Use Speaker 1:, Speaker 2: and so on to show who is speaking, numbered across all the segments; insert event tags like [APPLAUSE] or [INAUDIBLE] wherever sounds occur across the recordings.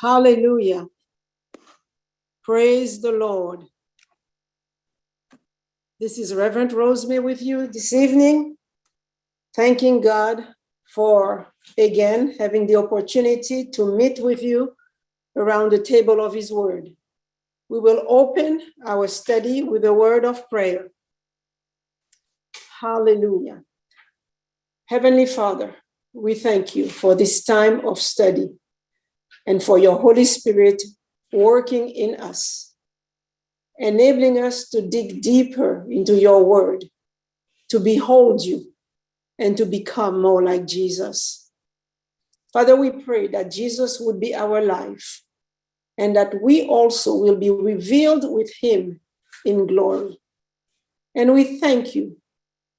Speaker 1: Hallelujah. Praise the Lord. This is Reverend Rosemary with you this evening, thanking God for again having the opportunity to meet with you around the table of His Word. We will open our study with a word of prayer. Hallelujah. Heavenly Father, we thank you for this time of study and for your Holy Spirit working in us, enabling us to dig deeper into your word, to behold you, and to become more like Jesus. Father, we pray that Jesus would be our life and that we also will be revealed with him in glory. And we thank you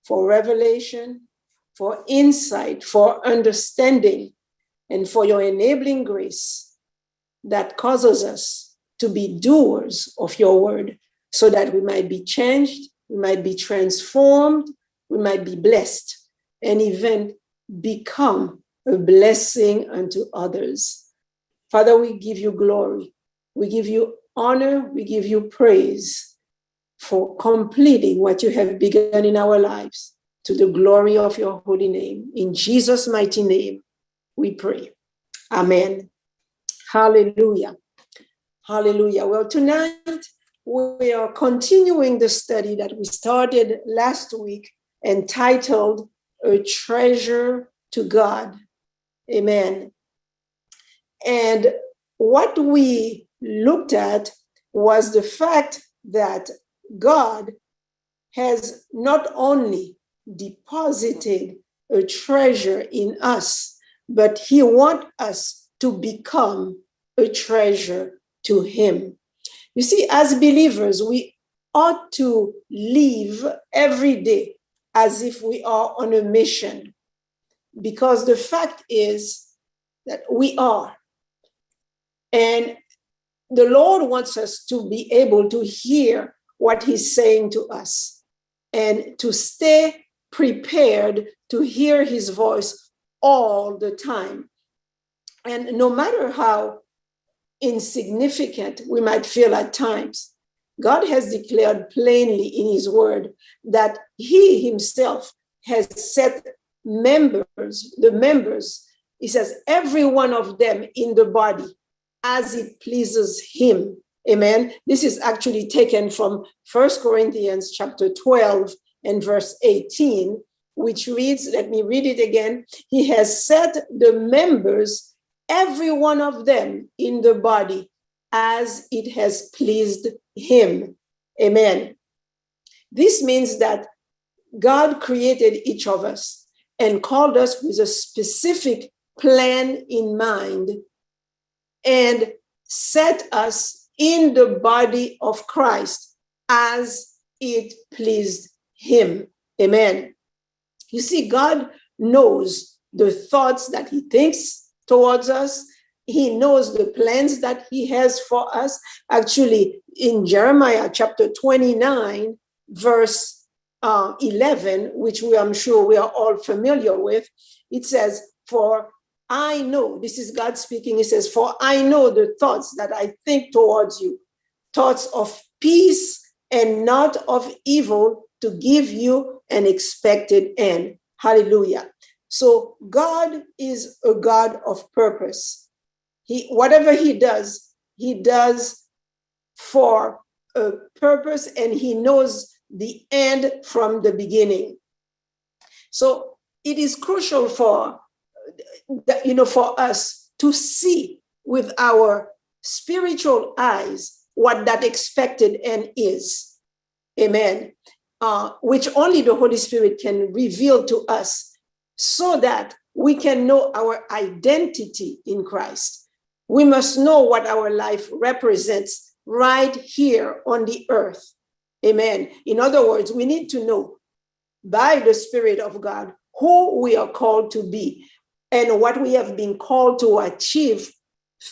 Speaker 1: for revelation, for insight, for understanding, and for your enabling grace that causes us to be doers of your word so that we might be changed, we might be transformed, we might be blessed, and even become a blessing unto others. Father, we give you glory, we give you honor, we give you praise for completing what you have begun in our lives to the glory of your holy name. In Jesus' mighty name, we pray. Amen. Hallelujah. Hallelujah. Well, tonight we are continuing the study that we started last week entitled A Treasure to God. Amen. And what we looked at was the fact that God has not only deposited a treasure in us, but He wants us to become a treasure to Him. You see, as believers, we ought to live every day as if we are on a mission, because the fact is that we are. And the Lord wants us to be able to hear what He's saying to us and to stay prepared to hear His voice all the time. And no matter how insignificant we might feel at times, God has declared plainly in His Word that He Himself has set members, the members, He says, every one of them in the body as it pleases Him. Amen. This is actually taken from First Corinthians chapter 12 and verse 18, which reads, let me read it again. He has set the members, every one of them in the body, as it has pleased him. Amen. This means that God created each of us and called us with a specific plan in mind and set us in the body of Christ as it pleased him. Amen. You see, God knows the thoughts that he thinks towards us. He knows the plans that he has for us. Actually, in Jeremiah chapter 29, verse uh, 11, which we I'm sure we are all familiar with, it says, For I know, this is God speaking, he says, For I know the thoughts that I think towards you, thoughts of peace and not of evil, to give you an expected end. Hallelujah. So God is a God of purpose. He whatever he does, he does for a purpose and he knows the end from the beginning. So it is crucial for you know for us to see with our spiritual eyes what that expected end is. Amen uh, which only the Holy Spirit can reveal to us so that we can know our identity in Christ. We must know what our life represents right here on the earth. Amen. In other words, we need to know by the Spirit of God who we are called to be and what we have been called to achieve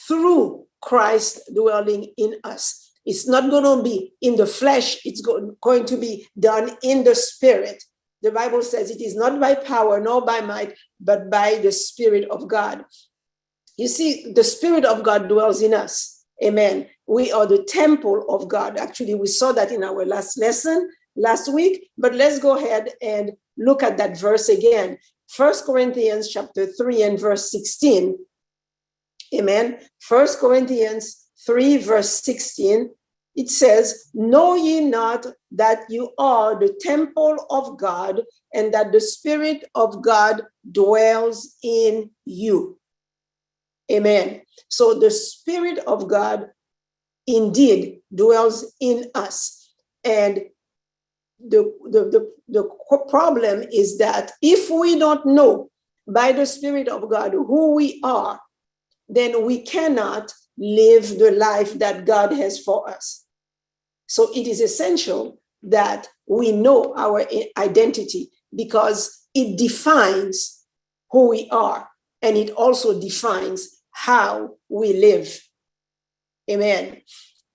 Speaker 1: through Christ dwelling in us. It's not going to be in the flesh, it's going to be done in the spirit. The Bible says it is not by power nor by might, but by the Spirit of God. You see, the Spirit of God dwells in us. Amen. We are the temple of God. Actually, we saw that in our last lesson last week, but let's go ahead and look at that verse again. First Corinthians chapter 3 and verse 16. Amen. First Corinthians 3, verse 16. It says, Know ye not that you are the temple of God and that the Spirit of God dwells in you? Amen. So the Spirit of God indeed dwells in us. And the, the, the, the problem is that if we don't know by the Spirit of God who we are, then we cannot live the life that God has for us. So it is essential that we know our identity because it defines who we are and it also defines how we live. Amen.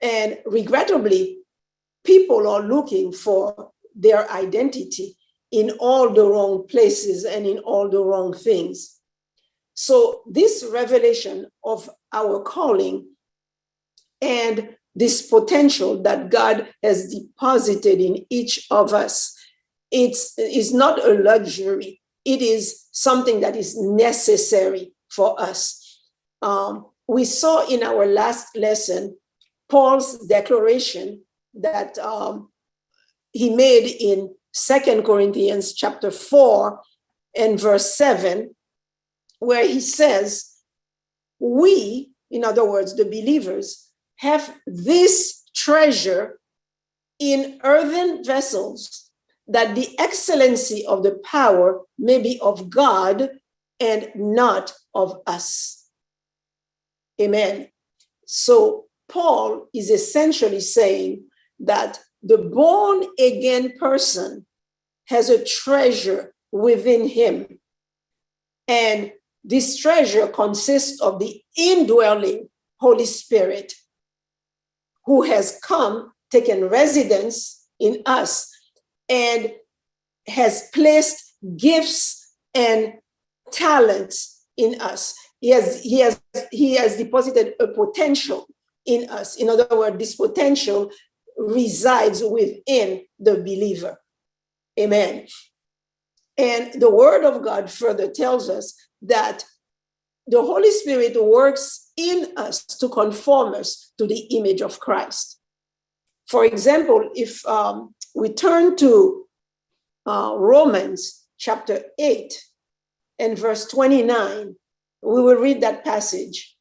Speaker 1: And regrettably, people are looking for their identity in all the wrong places and in all the wrong things. So, this revelation of our calling and this potential that God has deposited in each of us, it's, it's not a luxury, it is something that is necessary for us. Um, we saw in our last lesson Paul's declaration that um, he made in Second Corinthians chapter 4 and verse 7, where he says, We, in other words, the believers, have this treasure in earthen vessels, that the excellency of the power may be of God and not of us. Amen. So Paul is essentially saying that the born again person has a treasure within him. And this treasure consists of the indwelling Holy Spirit who has come, taken residence in us, and has placed gifts and talents in us. He has, he has, he has deposited a potential in us. In other words, this potential resides within the believer. Amen. And the word of God further tells us that the Holy Spirit works in us to conform us to the image of Christ. For example, if um, we turn to uh, Romans chapter 8 and verse 29, we will read that passage.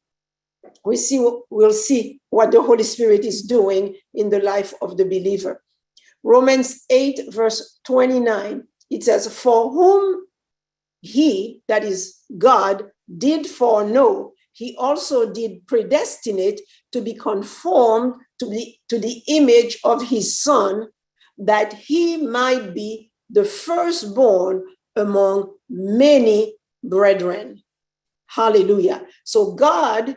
Speaker 1: We see, we'll see what the Holy Spirit is doing in the life of the believer. Romans 8, verse 29, it says, For whom he, that is God, did foreknow, he also did predestinate to be conformed to the, to the image of his son, that he might be the firstborn among many brethren. Hallelujah. So God,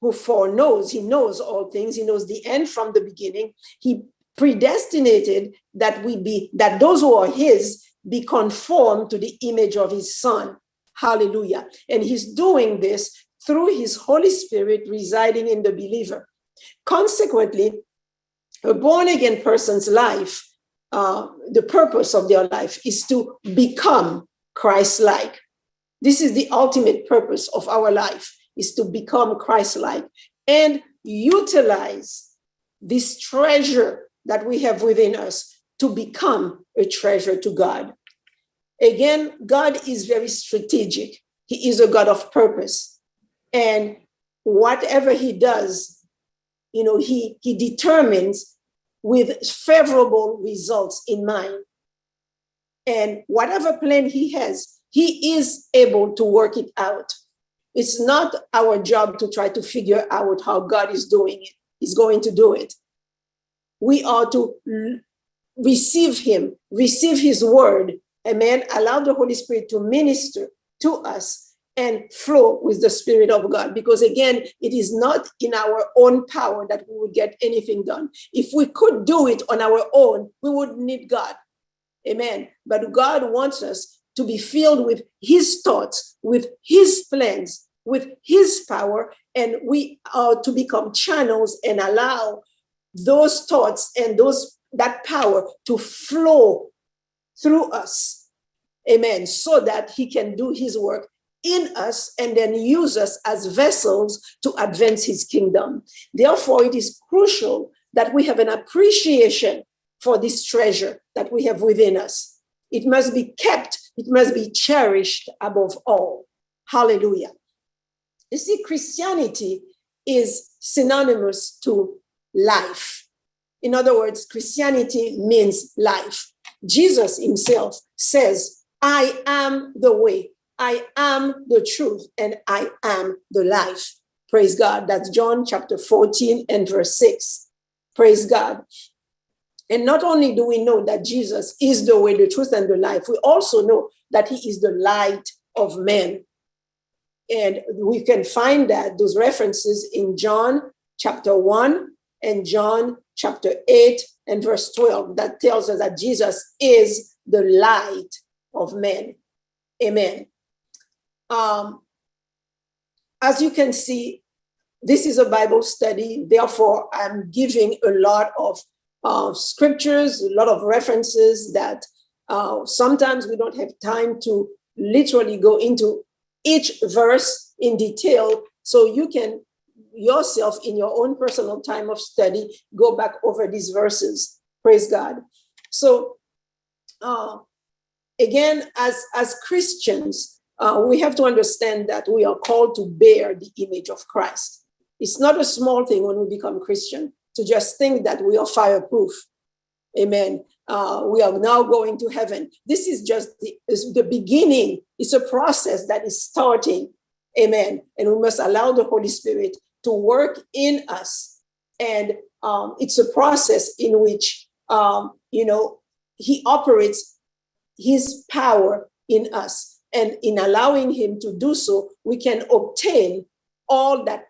Speaker 1: who foreknows, he knows all things, he knows the end from the beginning. He predestinated that we be, that those who are his be conformed to the image of his son. Hallelujah. And he's doing this through his Holy Spirit residing in the believer. Consequently, a born again person's life, uh, the purpose of their life is to become Christ like. This is the ultimate purpose of our life is to become Christ-like and utilize this treasure that we have within us to become a treasure to God. Again, God is very strategic. He is a God of purpose. And whatever he does, you know, he, he determines with favorable results in mind. And whatever plan he has, he is able to work it out. It's not our job to try to figure out how God is doing it. He's going to do it. We are to receive Him, receive His word, amen. Allow the Holy Spirit to minister to us and flow with the Spirit of God. Because again, it is not in our own power that we would get anything done. If we could do it on our own, we would need God. Amen. But God wants us to be filled with his thoughts, with his plans, with his power and we are to become channels and allow those thoughts and those that power to flow through us amen so that he can do his work in us and then use us as vessels to advance his kingdom therefore it is crucial that we have an appreciation for this treasure that we have within us it must be kept it must be cherished above all hallelujah you see, Christianity is synonymous to life. In other words, Christianity means life. Jesus himself says, I am the way, I am the truth, and I am the life. Praise God. That's John chapter 14 and verse 6. Praise God. And not only do we know that Jesus is the way, the truth, and the life, we also know that he is the light of men. And we can find that those references in John chapter 1 and John chapter 8 and verse 12 that tells us that Jesus is the light of men. Amen. Um, as you can see, this is a Bible study. Therefore, I'm giving a lot of uh, scriptures, a lot of references that uh, sometimes we don't have time to literally go into each verse in detail. So you can yourself in your own personal time of study go back over these verses. Praise god. So uh, again as as christians uh, we have to understand that we are called to bear the image of christ it's not a small thing when we become christian to just think that we are fireproof amen uh, we are now going to heaven. This is just the, is the beginning. It's a process that is starting. Amen. And we must allow the Holy Spirit to work in us. And um, it's a process in which, um, you know, He operates His power in us. And in allowing Him to do so, we can obtain all that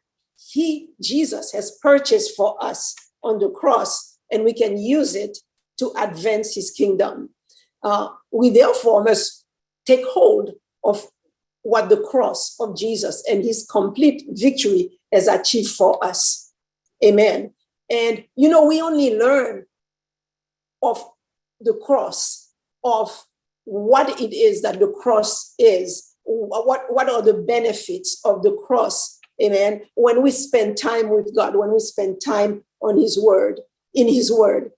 Speaker 1: He, Jesus, has purchased for us on the cross, and we can use it to advance his kingdom. Uh, we therefore must take hold of what the cross of Jesus and his complete victory has achieved for us. Amen. And, you know, we only learn of the cross, of what it is that the cross is, what, what are the benefits of the cross. Amen. When we spend time with God, when we spend time on his word, in his word,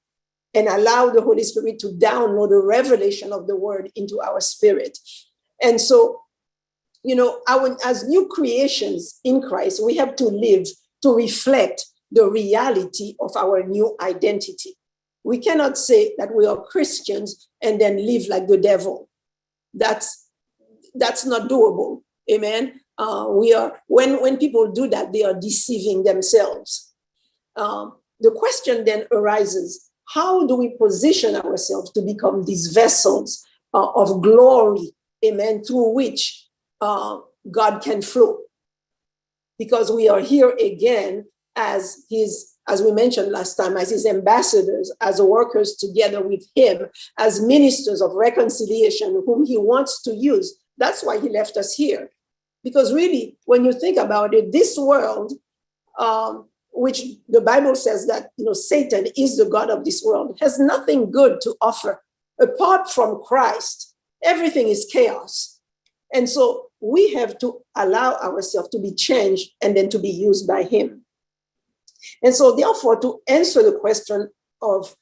Speaker 1: and allow the Holy Spirit to download the revelation of the word into our spirit. And so, you know, our, as new creations in Christ, we have to live to reflect the reality of our new identity. We cannot say that we are Christians and then live like the devil. That's that's not doable. Amen. Uh, we are when when people do that, they are deceiving themselves. Um, the question then arises: how do we position ourselves to become these vessels uh, of glory, amen, through which uh, God can flow? Because we are here again as his, as we mentioned last time, as his ambassadors, as workers together with him, as ministers of reconciliation, whom he wants to use. That's why he left us here. Because really, when you think about it, this world um, which the Bible says that you know Satan is the god of this world, has nothing good to offer apart from Christ. Everything is chaos, and so we have to allow ourselves to be changed and then to be used by Him. And so, therefore, to answer the question of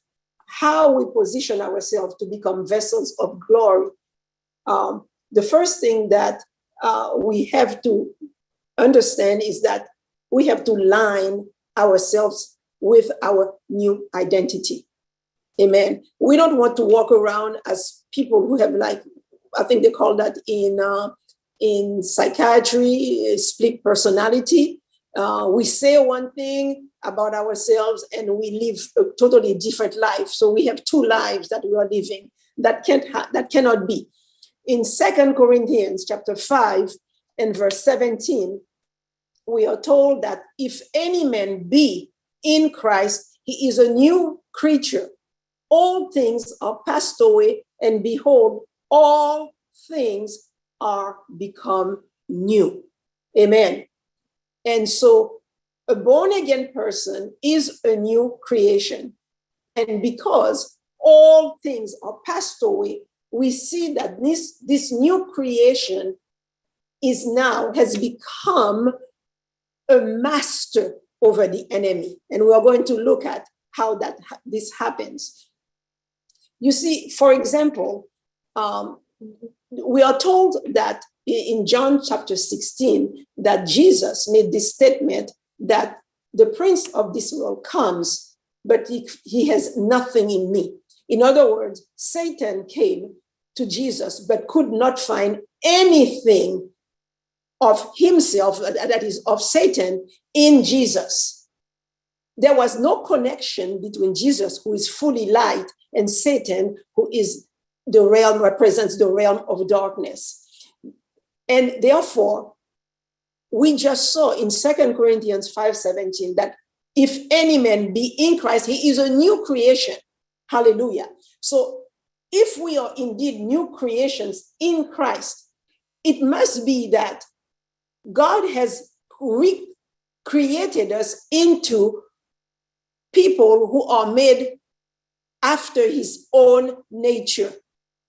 Speaker 1: how we position ourselves to become vessels of glory, um, the first thing that uh, we have to understand is that we have to line ourselves with our new identity. Amen. We don't want to walk around as people who have like, I think they call that in uh, in psychiatry, split personality. Uh, we say one thing about ourselves and we live a totally different life. So we have two lives that we are living. That can't ha- that cannot be. In Second Corinthians chapter 5 and verse 17, we are told that if any man be in Christ, he is a new creature. All things are passed away, and behold, all things are become new. Amen. And so a born again person is a new creation. And because all things are passed away, we see that this, this new creation is now, has become a master over the enemy. And we are going to look at how that this happens. You see, for example, um, we are told that in John chapter 16 that Jesus made this statement that the prince of this world comes, but he, he has nothing in me. In other words, Satan came to Jesus but could not find anything of himself, that is, of Satan, in Jesus. There was no connection between Jesus, who is fully light, and Satan, who is the realm, represents the realm of darkness. And therefore, we just saw in Second Corinthians 5:17 that if any man be in Christ, he is a new creation. Hallelujah. So if we are indeed new creations in Christ, it must be that God has recreated us into people who are made after his own nature.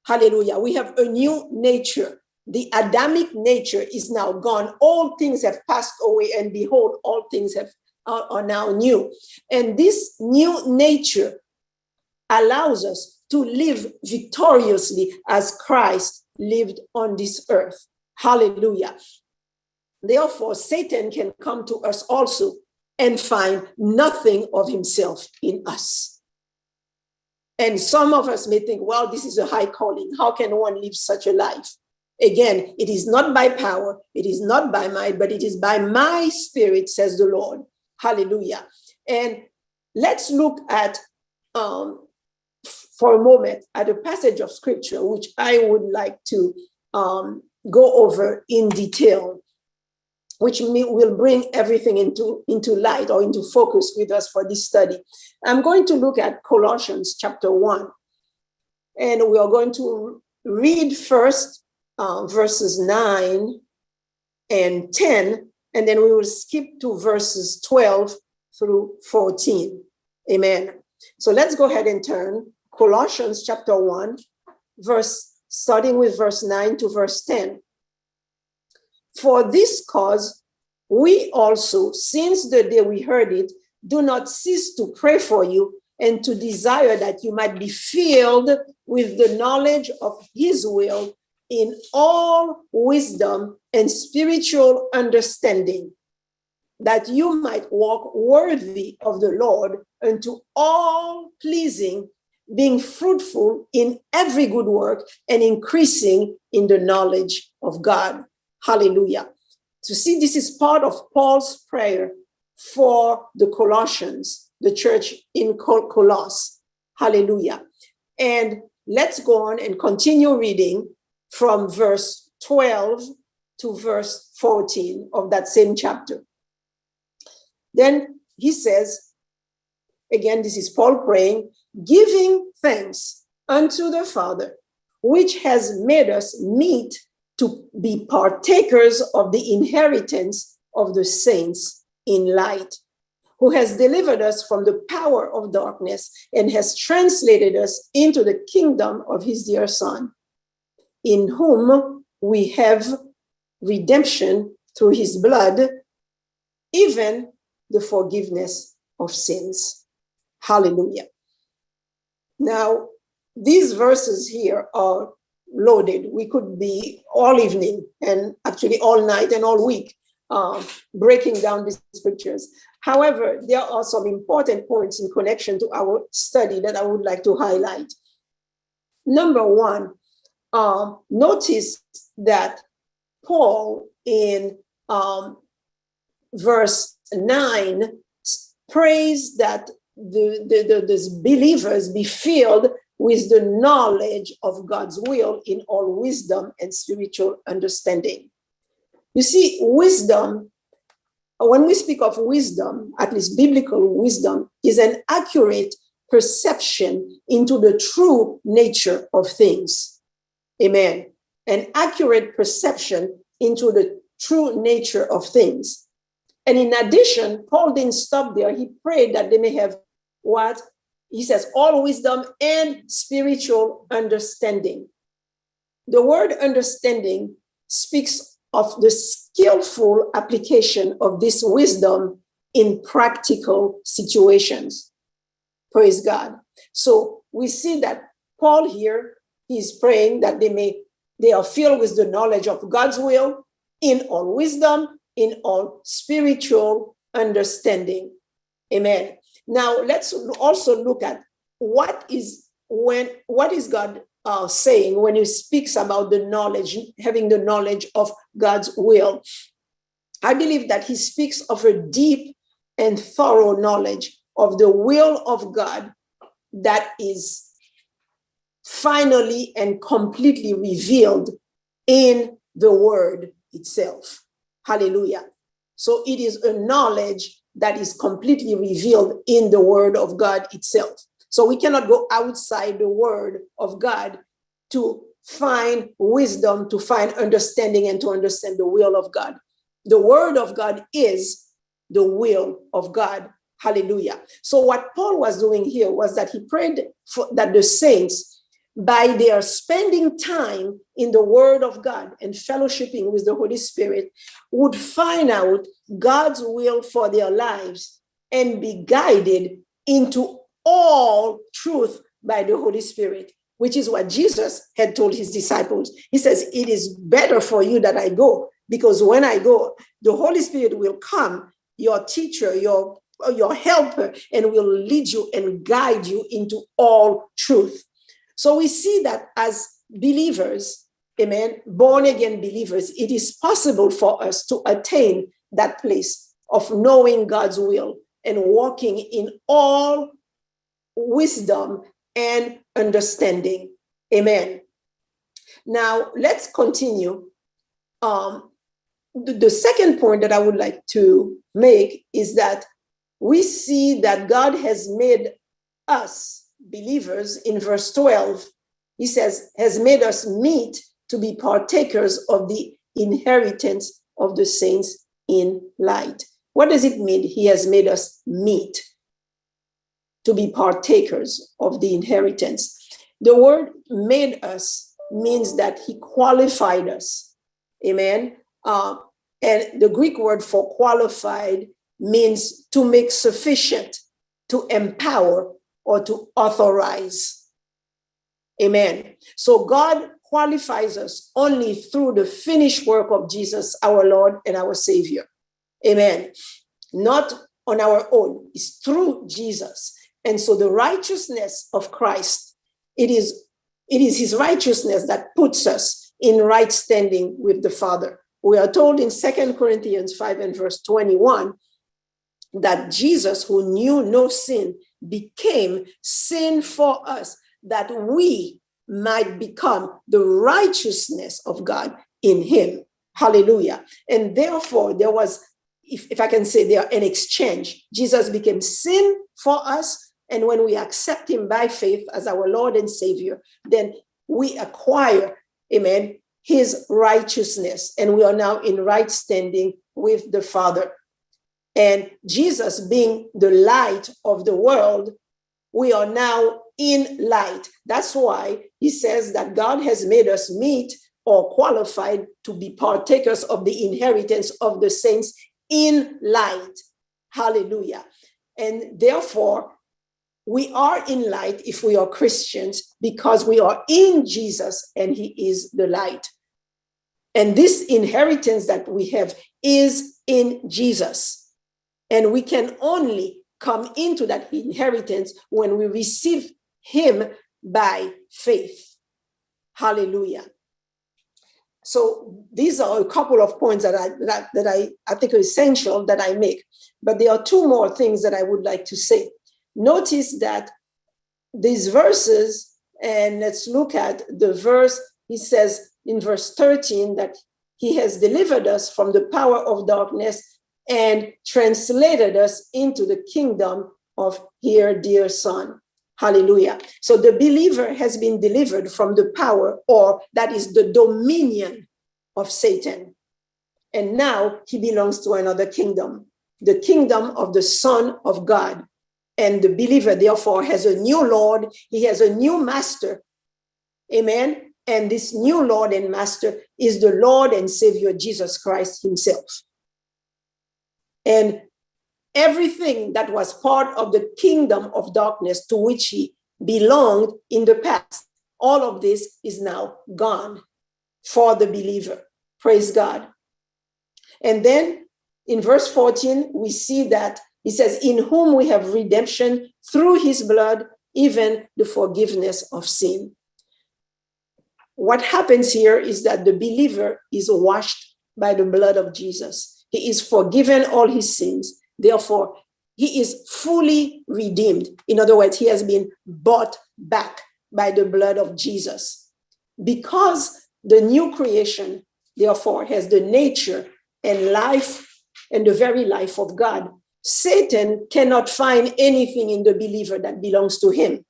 Speaker 1: Hallelujah. We have a new nature. The Adamic nature is now gone. All things have passed away, and behold, all things have are, are now new. And this new nature allows us to live victoriously as Christ lived on this earth. Hallelujah. Therefore, Satan can come to us also and find nothing of himself in us. And some of us may think, well, this is a high calling. How can one live such a life? Again, it is not by power, it is not by might, but it is by my spirit, says the Lord. Hallelujah. And let's look at, um, for a moment, at a passage of scripture, which I would like to um, go over in detail which will bring everything into, into light or into focus with us for this study. I'm going to look at Colossians chapter 1. And we are going to read first uh, verses 9 and 10, and then we will skip to verses 12 through 14. Amen. So let's go ahead and turn Colossians chapter 1, verse starting with verse 9 to verse 10. For this cause, we also, since the day we heard it, do not cease to pray for you and to desire that you might be filled with the knowledge of his will in all wisdom and spiritual understanding, that you might walk worthy of the Lord unto all pleasing, being fruitful in every good work and increasing in the knowledge of God. Hallelujah. To see, this is part of Paul's prayer for the Colossians, the church in Col- Coloss. Hallelujah. And let's go on and continue reading from verse 12 to verse 14 of that same chapter. Then he says, again, this is Paul praying, giving thanks unto the Father, which has made us meet to be partakers of the inheritance of the saints in light, who has delivered us from the power of darkness and has translated us into the kingdom of his dear Son, in whom we have redemption through his blood, even the forgiveness of sins. Hallelujah. Now, these verses here are loaded. We could be all evening and actually all night and all week uh, breaking down these scriptures. However, there are some important points in connection to our study that I would like to highlight. Number one, um, notice that Paul in um, verse 9 prays that the, the, the, the believers be filled with the knowledge of God's will in all wisdom and spiritual understanding. You see, wisdom, when we speak of wisdom, at least biblical wisdom, is an accurate perception into the true nature of things. Amen. An accurate perception into the true nature of things. And in addition, Paul didn't stop there. He prayed that they may have what? He says, all wisdom and spiritual understanding. The word understanding speaks of the skillful application of this wisdom in practical situations. Praise God. So we see that Paul here, he's praying that they may they are filled with the knowledge of God's will in all wisdom, in all spiritual understanding. Amen. Now let's also look at what is when what is God uh, saying when he speaks about the knowledge, having the knowledge of God's will. I believe that he speaks of a deep and thorough knowledge of the will of God that is finally and completely revealed in the word itself. Hallelujah. So it is a knowledge that is completely revealed in the word of God itself. So we cannot go outside the word of God to find wisdom, to find understanding, and to understand the will of God. The word of God is the will of God. Hallelujah. So, what Paul was doing here was that he prayed for, that the saints, by their spending time in the Word of God and fellowshipping with the Holy Spirit, would find out God's will for their lives and be guided into all truth by the Holy Spirit, which is what Jesus had told his disciples. He says, It is better for you that I go, because when I go, the Holy Spirit will come your teacher, your, your helper, and will lead you and guide you into all truth. So we see that as believers, amen, born again believers, it is possible for us to attain that place of knowing God's will and walking in all wisdom and understanding. Amen. Now let's continue. Um, the, the second point that I would like to make is that we see that God has made us believers in verse 12. He says, has made us meet to be partakers of the inheritance of the saints in light. What does it mean? He has made us meet to be partakers of the inheritance. The word made us means that he qualified us. Amen. Uh, and the Greek word for qualified means to make sufficient, to empower, or to authorize. Amen. So God qualifies us only through the finished work of Jesus, our Lord and our Savior. Amen. Not on our own, it's through Jesus. And so the righteousness of Christ, it is, it is his righteousness that puts us in right standing with the Father. We are told in Second Corinthians 5 and verse 21 that Jesus, who knew no sin, became sin for us that we might become the righteousness of God in him. Hallelujah. And therefore, there was, if, if I can say, there an exchange. Jesus became sin for us. And when we accept him by faith as our Lord and Savior, then we acquire, amen, his righteousness, and we are now in right standing with the Father. And Jesus, being the light of the world, we are now in light. That's why he says that God has made us meet or qualified to be partakers of the inheritance of the saints in light. Hallelujah. And therefore, we are in light if we are Christians because we are in Jesus and he is the light. And this inheritance that we have is in Jesus. And we can only come into that inheritance when we receive him by faith. Hallelujah. So these are a couple of points that I that, that I, I think are essential that I make. But there are two more things that I would like to say. Notice that these verses, and let's look at the verse, he says in verse 13 that he has delivered us from the power of darkness and translated us into the kingdom of here, dear son. Hallelujah. So the believer has been delivered from the power, or that is the dominion of Satan. and now he belongs to another kingdom, the kingdom of the Son of God. And the believer, therefore, has a new Lord, he has a new master. Amen. And this new Lord and master is the Lord and Savior Jesus Christ himself. And everything that was part of the kingdom of darkness to which he belonged in the past, all of this is now gone for the believer. Praise God. And then in verse 14, we see that he says, In whom we have redemption through his blood, even the forgiveness of sin. What happens here is that the believer is washed by the blood of Jesus. He is forgiven all his sins. Therefore, he is fully redeemed. In other words, he has been bought back by the blood of Jesus. Because the new creation, therefore, has the nature and life and the very life of God. Satan cannot find anything in the believer that belongs to him.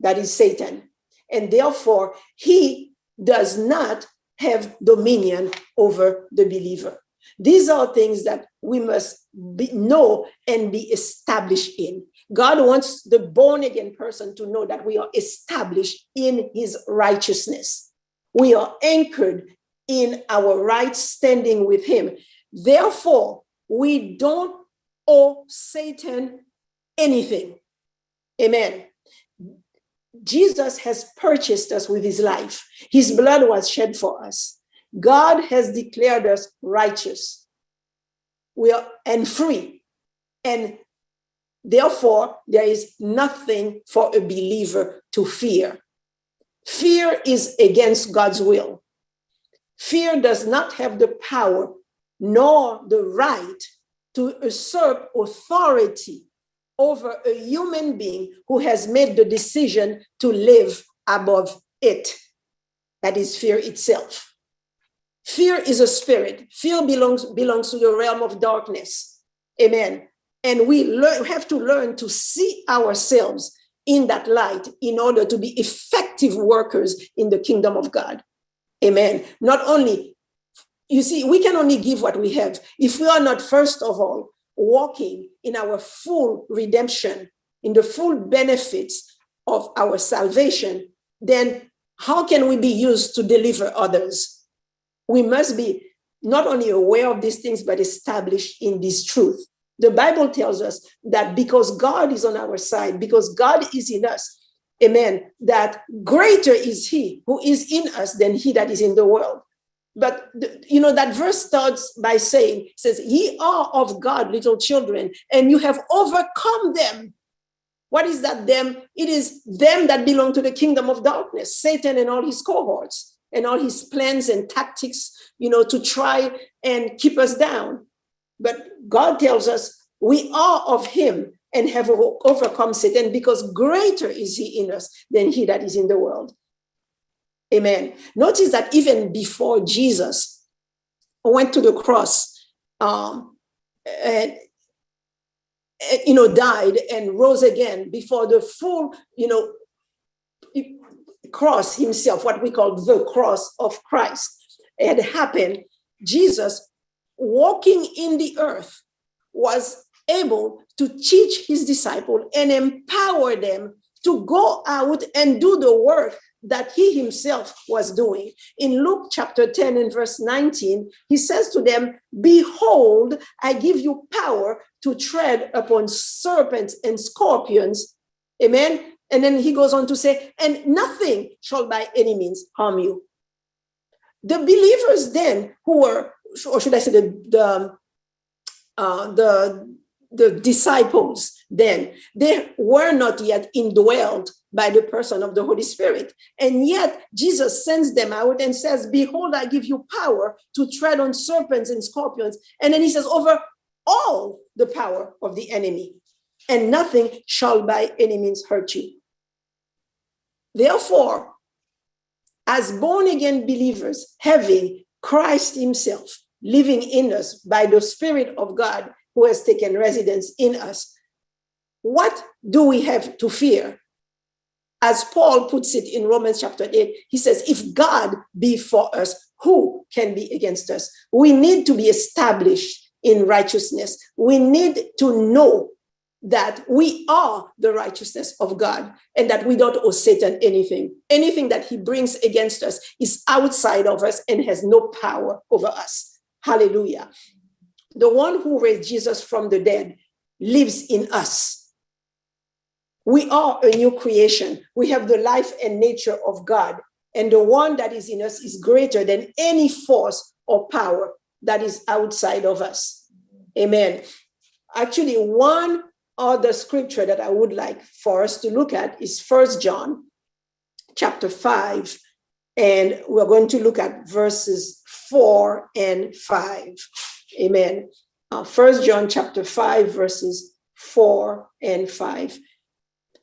Speaker 1: That is Satan. And therefore, he does not have dominion over the believer. These are things that we must be, know and be established in. God wants the born again person to know that we are established in his righteousness. We are anchored in our right standing with him. Therefore, we don't owe Satan anything. Amen. Jesus has purchased us with his life. His blood was shed for us. God has declared us righteous. We are and free. And therefore, there is nothing for a believer to fear. Fear is against God's will. Fear does not have the power nor the right to usurp authority over a human being who has made the decision to live above it. That is fear itself. Fear is a spirit. Fear belongs, belongs to the realm of darkness. Amen. And we learn, have to learn to see ourselves in that light in order to be effective workers in the kingdom of God. Amen. Not only, you see, we can only give what we have. If we are not, first of all, walking in our full redemption, in the full benefits of our salvation, then how can we be used to deliver others? We must be not only aware of these things, but established in this truth. The Bible tells us that because God is on our side, because God is in us, amen, that greater is he who is in us than he that is in the world. But you know that verse starts by saying, says, "Ye are of God, little children, and you have overcome them." What is that them? It is them that belong to the kingdom of darkness, Satan and all his cohorts and all his plans and tactics, you know, to try and keep us down. But God tells us we are of him and have overcome Satan because greater is he in us than he that is in the world. Amen. Notice that even before Jesus went to the cross, um, and, and you know died and rose again before the full you know cross himself, what we call the cross of Christ, had happened. Jesus walking in the earth was able to teach his disciple and empower them to go out and do the work that he himself was doing. In Luke chapter 10 and verse 19, he says to them, Behold, I give you power to tread upon serpents and scorpions. Amen. And then he goes on to say, And nothing shall by any means harm you. The believers then, who were, or should I say, the, the, uh, the the disciples then they were not yet indwelled by the person of the holy spirit. And yet jesus sends them out and says behold i give you power to tread on serpents and scorpions. And then he says over all the power of the enemy and nothing shall by any means hurt you therefore as born again believers having christ himself living in us by the spirit of god who has taken residence in us. What do we have to fear? As Paul puts it in Romans chapter 8, he says, If God be for us, who can be against us? We need to be established in righteousness. We need to know that we are the righteousness of God and that we don't owe Satan anything. Anything that he brings against us is outside of us and has no power over us. Hallelujah. The one who raised Jesus from the dead lives in us. We are a new creation. We have the life and nature of God. And the one that is in us is greater than any force or power that is outside of us. Amen. Actually, one other scripture that I would like for us to look at is First John chapter 5. And we're going to look at verses 4 and 5. Amen. Uh, First John chapter 5, verses 4 and 5.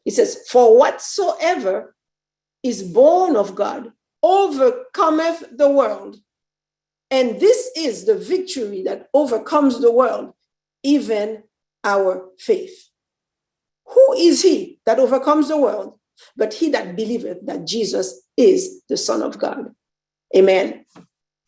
Speaker 1: It says, For whatsoever is born of God overcometh the world. And this is the victory that overcomes the world, even our faith. Who is he that overcomes the world? But he that believeth that Jesus is the Son of God. Amen.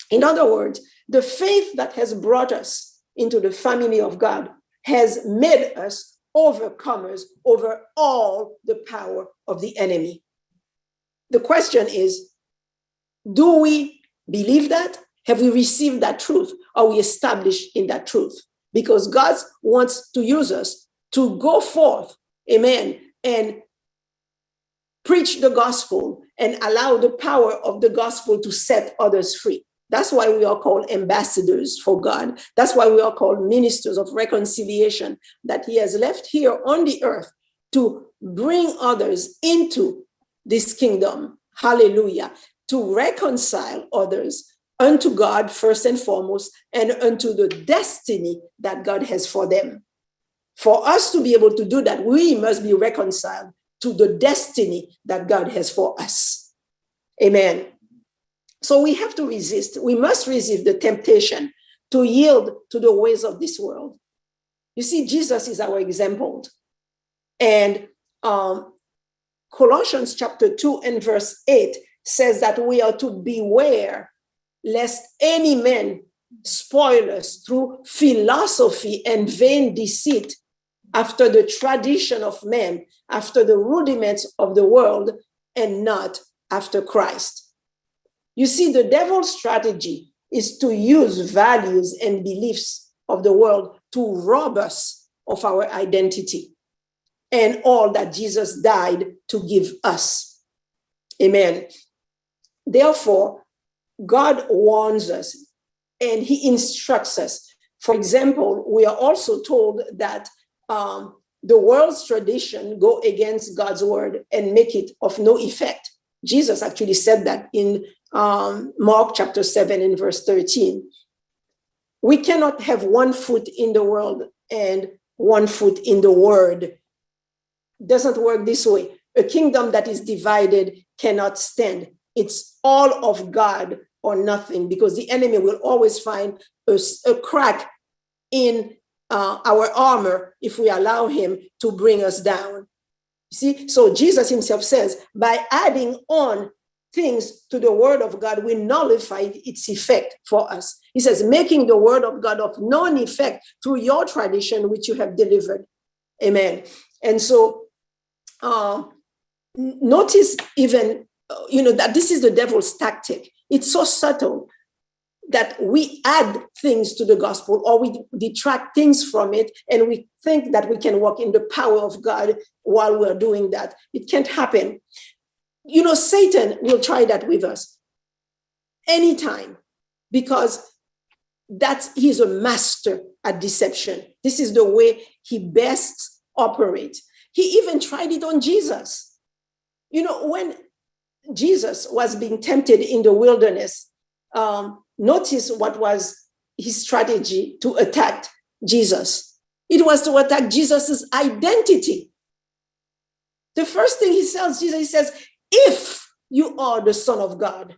Speaker 1: In other words, the faith that has brought us into the family of God has made us overcomers over all the power of the enemy. The question is do we believe that? Have we received that truth? Are we established in that truth? Because God wants to use us to go forth, amen, and preach the gospel and allow the power of the gospel to set others free. That's why we are called ambassadors for God. That's why we are called ministers of reconciliation that He has left here on the earth to bring others into this kingdom. Hallelujah. To reconcile others unto God first and foremost, and unto the destiny that God has for them. For us to be able to do that, we must be reconciled to the destiny that God has for us. Amen. So we have to resist. We must resist the temptation to yield to the ways of this world. You see, Jesus is our example. And um, Colossians chapter 2 and verse 8 says that we are to beware lest any man spoil us through philosophy and vain deceit after the tradition of men, after the rudiments of the world, and not after Christ. You see, the devil's strategy is to use values and beliefs of the world to rob us of our identity and all that Jesus died to give us. Amen. Therefore, God warns us and he instructs us. For example, we are also told that um, the world's tradition go against God's word and make it of no effect. Jesus actually said that in um, Mark chapter 7 and verse 13. We cannot have one foot in the world and one foot in the word. Doesn't work this way. A kingdom that is divided cannot stand. It's all of God or nothing because the enemy will always find a, a crack in uh, our armor if we allow him to bring us down. See, so Jesus himself says, by adding on things to the word of God, we nullify its effect for us. He says, making the word of God of non effect through your tradition, which you have delivered. Amen. And so, uh, notice even, you know, that this is the devil's tactic. It's so subtle that we add things to the gospel or we detract things from it and we think that we can walk in the power of God while we're doing that. It can't happen you know, Satan will try that with us anytime because that's he's a master at deception. This is the way he best operates. He even tried it on Jesus. You know, when Jesus was being tempted in the wilderness, um, notice what was his strategy to attack Jesus. It was to attack Jesus's identity. The first thing he tells Jesus, he says, if you are the Son of God,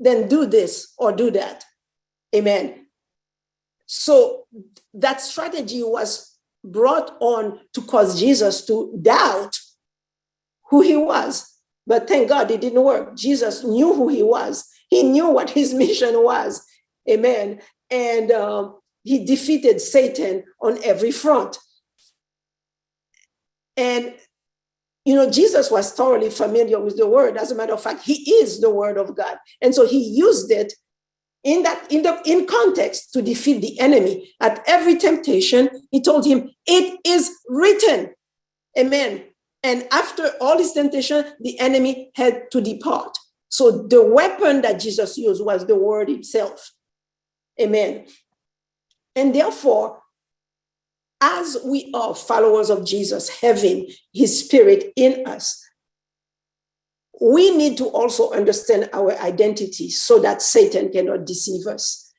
Speaker 1: then do this or do that. Amen. So that strategy was brought on to cause Jesus to doubt who he was. But thank God it didn't work. Jesus knew who he was He knew what his [LAUGHS] mission was. Amen. And um, he defeated Satan on every front. And, you know, Jesus was thoroughly familiar with the word. As a matter of fact, he is the word of God. And so he used it in that in the in context to defeat the enemy at every temptation he told him it is written amen and after all his temptation the enemy had to depart. So the weapon that jesus used was the word itself amen. And therefore as we are followers of jesus having his spirit in us we need to also understand our identity so that Satan cannot deceive us.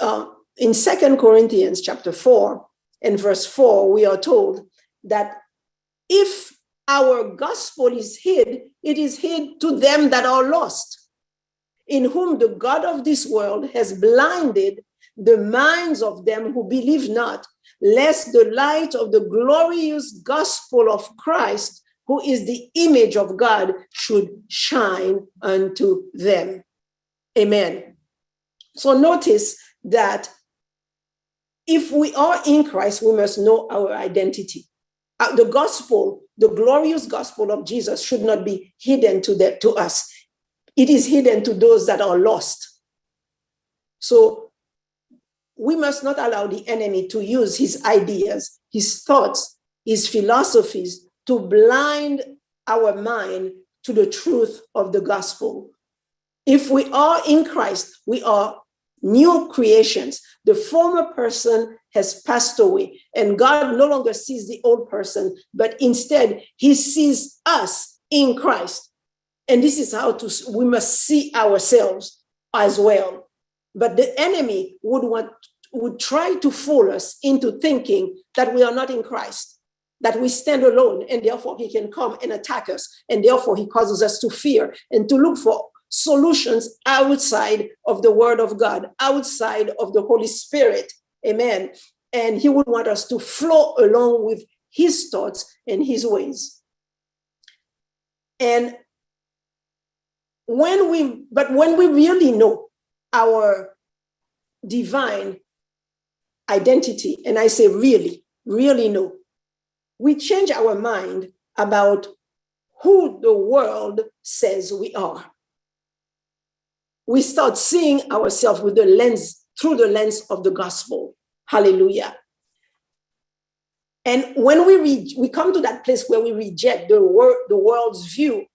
Speaker 1: Uh, in Second Corinthians chapter 4 and verse 4, we are told that if our gospel is hid, it is hid to them that are lost, in whom the God of this world has blinded the minds of them who believe not, lest the light of the glorious gospel of Christ who is the image of God, should shine unto them. Amen. So notice that if we are in Christ, we must know our identity. Uh, the gospel, the glorious gospel of Jesus, should not be hidden to, the, to us. It is hidden to those that are lost. So we must not allow the enemy to use his ideas, his thoughts, his philosophies to blind our mind to the truth of the gospel. If we are in Christ, we are new creations. The former person has passed away, and God no longer sees the old person, but instead, He sees us in Christ. And this is how to we must see ourselves as well. But the enemy would want would try to fool us into thinking that we are not in Christ that we stand alone and therefore he can come and attack us. And therefore he causes us to fear and to look for solutions outside of the word of God, outside of the Holy Spirit. Amen. And he would want us to flow along with his thoughts and his ways. And when we, but when we really know our divine identity, and I say really, really know, we change our mind about who the world says we are. We start seeing ourselves with the lens, through the lens of the gospel. Hallelujah. And when we re- we come to that place where we reject the, the world's view,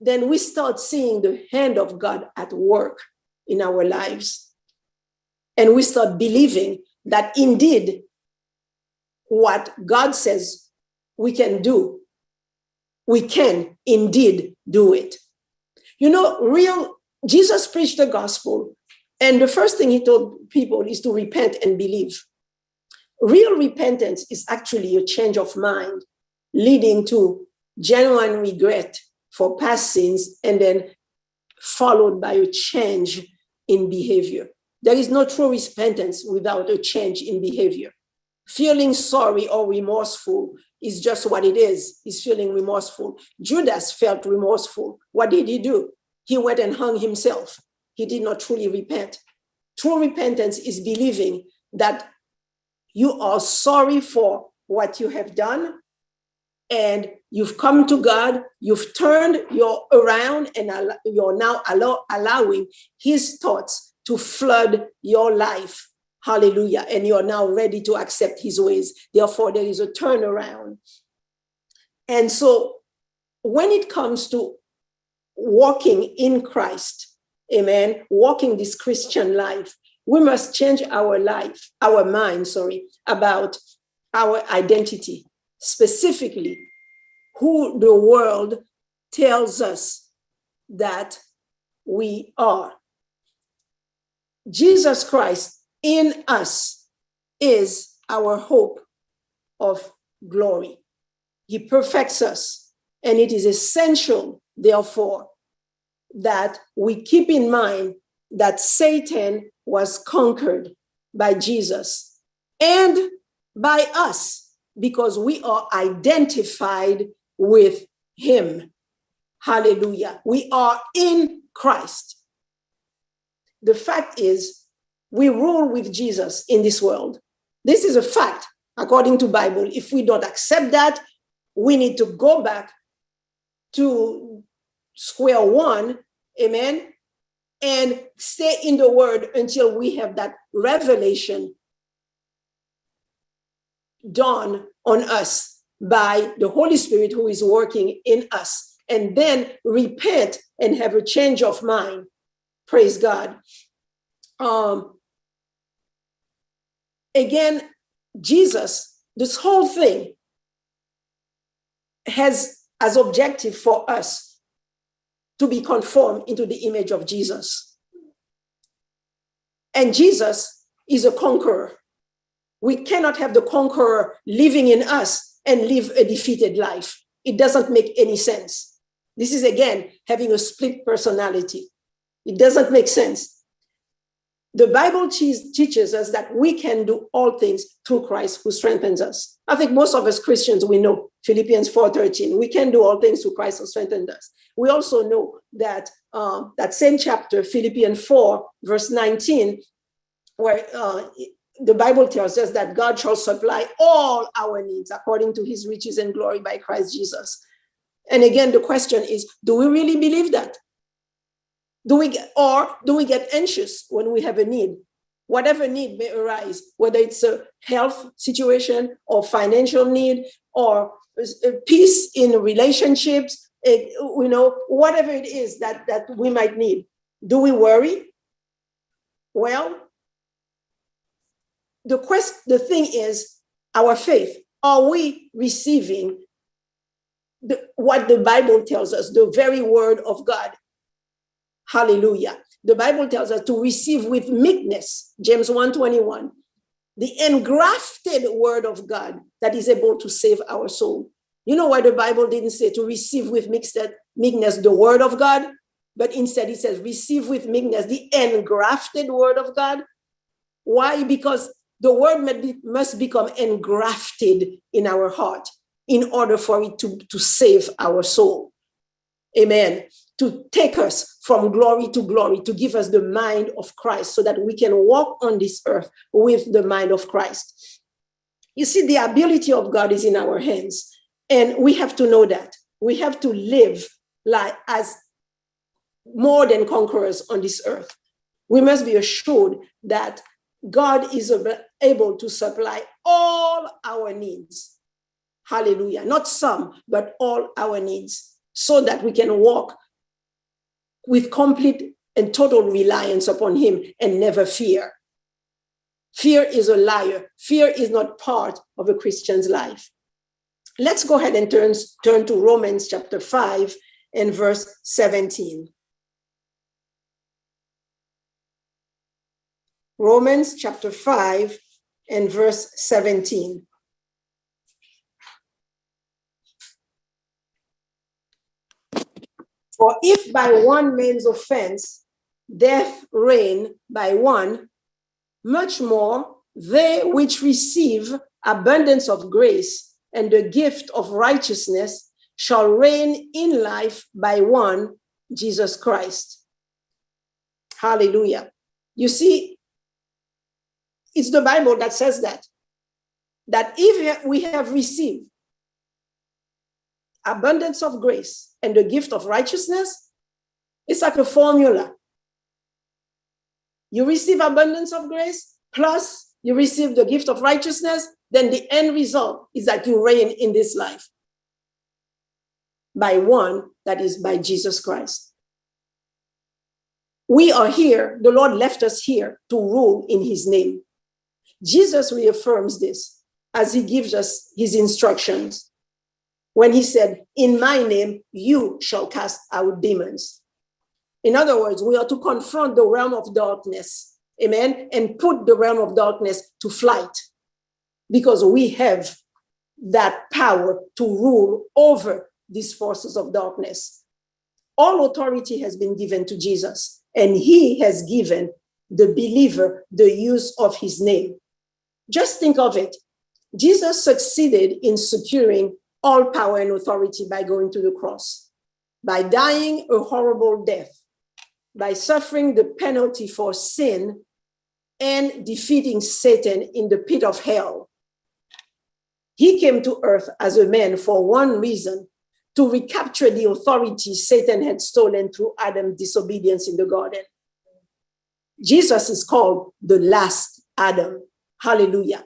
Speaker 1: then we start seeing the hand of God at work in our lives. And we start believing that indeed what God says we can do. We can indeed do it. You know, real Jesus preached the gospel, and the first thing he told people is to repent and believe. Real repentance is actually a change of mind leading to genuine regret for past sins and then followed by a change in behavior. There is no true repentance without a change in behavior. Feeling sorry or remorseful is just what it is. He's feeling remorseful. Judas felt remorseful. What did he do? He went and hung himself. He did not truly repent. True repentance is believing that you are sorry for what you have done and you've come to God, you've turned your around and you're now allow, allowing his thoughts to flood your life Hallelujah. And you are now ready to accept his ways. Therefore, there is a turnaround. And so, when it comes to walking in Christ, amen, walking this Christian life, we must change our life, our mind, sorry, about our identity, specifically who the world tells us that we are. Jesus Christ in us is our hope of glory. He perfects us, and it is essential, therefore, that we keep in mind that Satan was conquered by Jesus and by us because we are identified with him. Hallelujah. We are in Christ. The fact is, we rule with Jesus in this world. This is a fact according to Bible. If we don't accept that, we need to go back to square one, amen, and stay in the word until we have that revelation done on us by the Holy Spirit who is working in us, and then repent and have a change of mind. Praise God. Um, again, Jesus, this whole thing has as objective for us to be conformed into the image of Jesus. And Jesus is a conqueror. We cannot have the conqueror living in us and live a defeated life. It doesn't make any sense. This is again having a split personality. It doesn't make sense. The Bible teaches us that we can do all things through Christ who strengthens us. I think most of us Christians, we know Philippians 4.13. We can do all things through Christ who strengthens us. We also know that uh, that same chapter, Philippians 4, verse 19, where uh, the Bible tells us that God shall supply all our needs according to his riches and glory by Christ Jesus. And again, the question is, do we really believe that? Do we get, or do we get anxious when we have a need? Whatever need may arise, whether it's a health situation or financial need or uh, peace in relationships, it, you know, whatever it is that, that we might need. Do we worry? Well, the quest, the thing is our faith. Are we receiving the, what the Bible tells us, the very word of God? Hallelujah. The Bible tells us to receive with meekness, James 1:21, the engrafted word of God that is able to save our soul. You know why the Bible didn't say to receive with meekness the word of God, but instead it says receive with meekness the engrafted word of God. Why? Because the word must become engrafted in our heart in order for it to, to save our soul. Amen. To take us from glory to glory, to give us the mind of Christ so that we can walk on this earth with the mind of Christ. You see, the ability of God is in our hands, and we have to know that. We have to live like as more than conquerors on this earth. We must be assured that God is able to supply all our needs. Hallelujah. Not some, but all our needs, so that we can walk with complete and total reliance upon Him and never fear. Fear is a liar. Fear is not part of a Christian's life. Let's go ahead and turn, turn to Romans chapter 5 and verse 17. Romans chapter 5 and verse 17. For if by one man's offense death reign by one, much more they which receive abundance of grace and the gift of righteousness shall reign in life by one, Jesus Christ. Hallelujah. You see, it's the Bible that says that. That if we have received abundance of grace and the gift of righteousness, it's like a formula. You receive abundance of grace, plus you receive the gift of righteousness, then the end result is that you reign in this life by one that is by Jesus Christ. We are here, the Lord left us here to rule in his name. Jesus reaffirms this as he gives us his instructions when he said, In my name, you shall cast out demons. In other words, we are to confront the realm of darkness, amen, and put the realm of darkness to flight because we have that power to rule over these forces of darkness. All authority has been given to Jesus, and he has given the believer the use of his name. Just think of it. Jesus succeeded in securing all power and authority by going to the cross. by dying a horrible death, by suffering the penalty for sin and defeating Satan in the pit of hell. He came to earth as a man for one reason to recapture the authority Satan had stolen through Adam's disobedience in the garden. Jesus is called the last Adam. Hallelujah.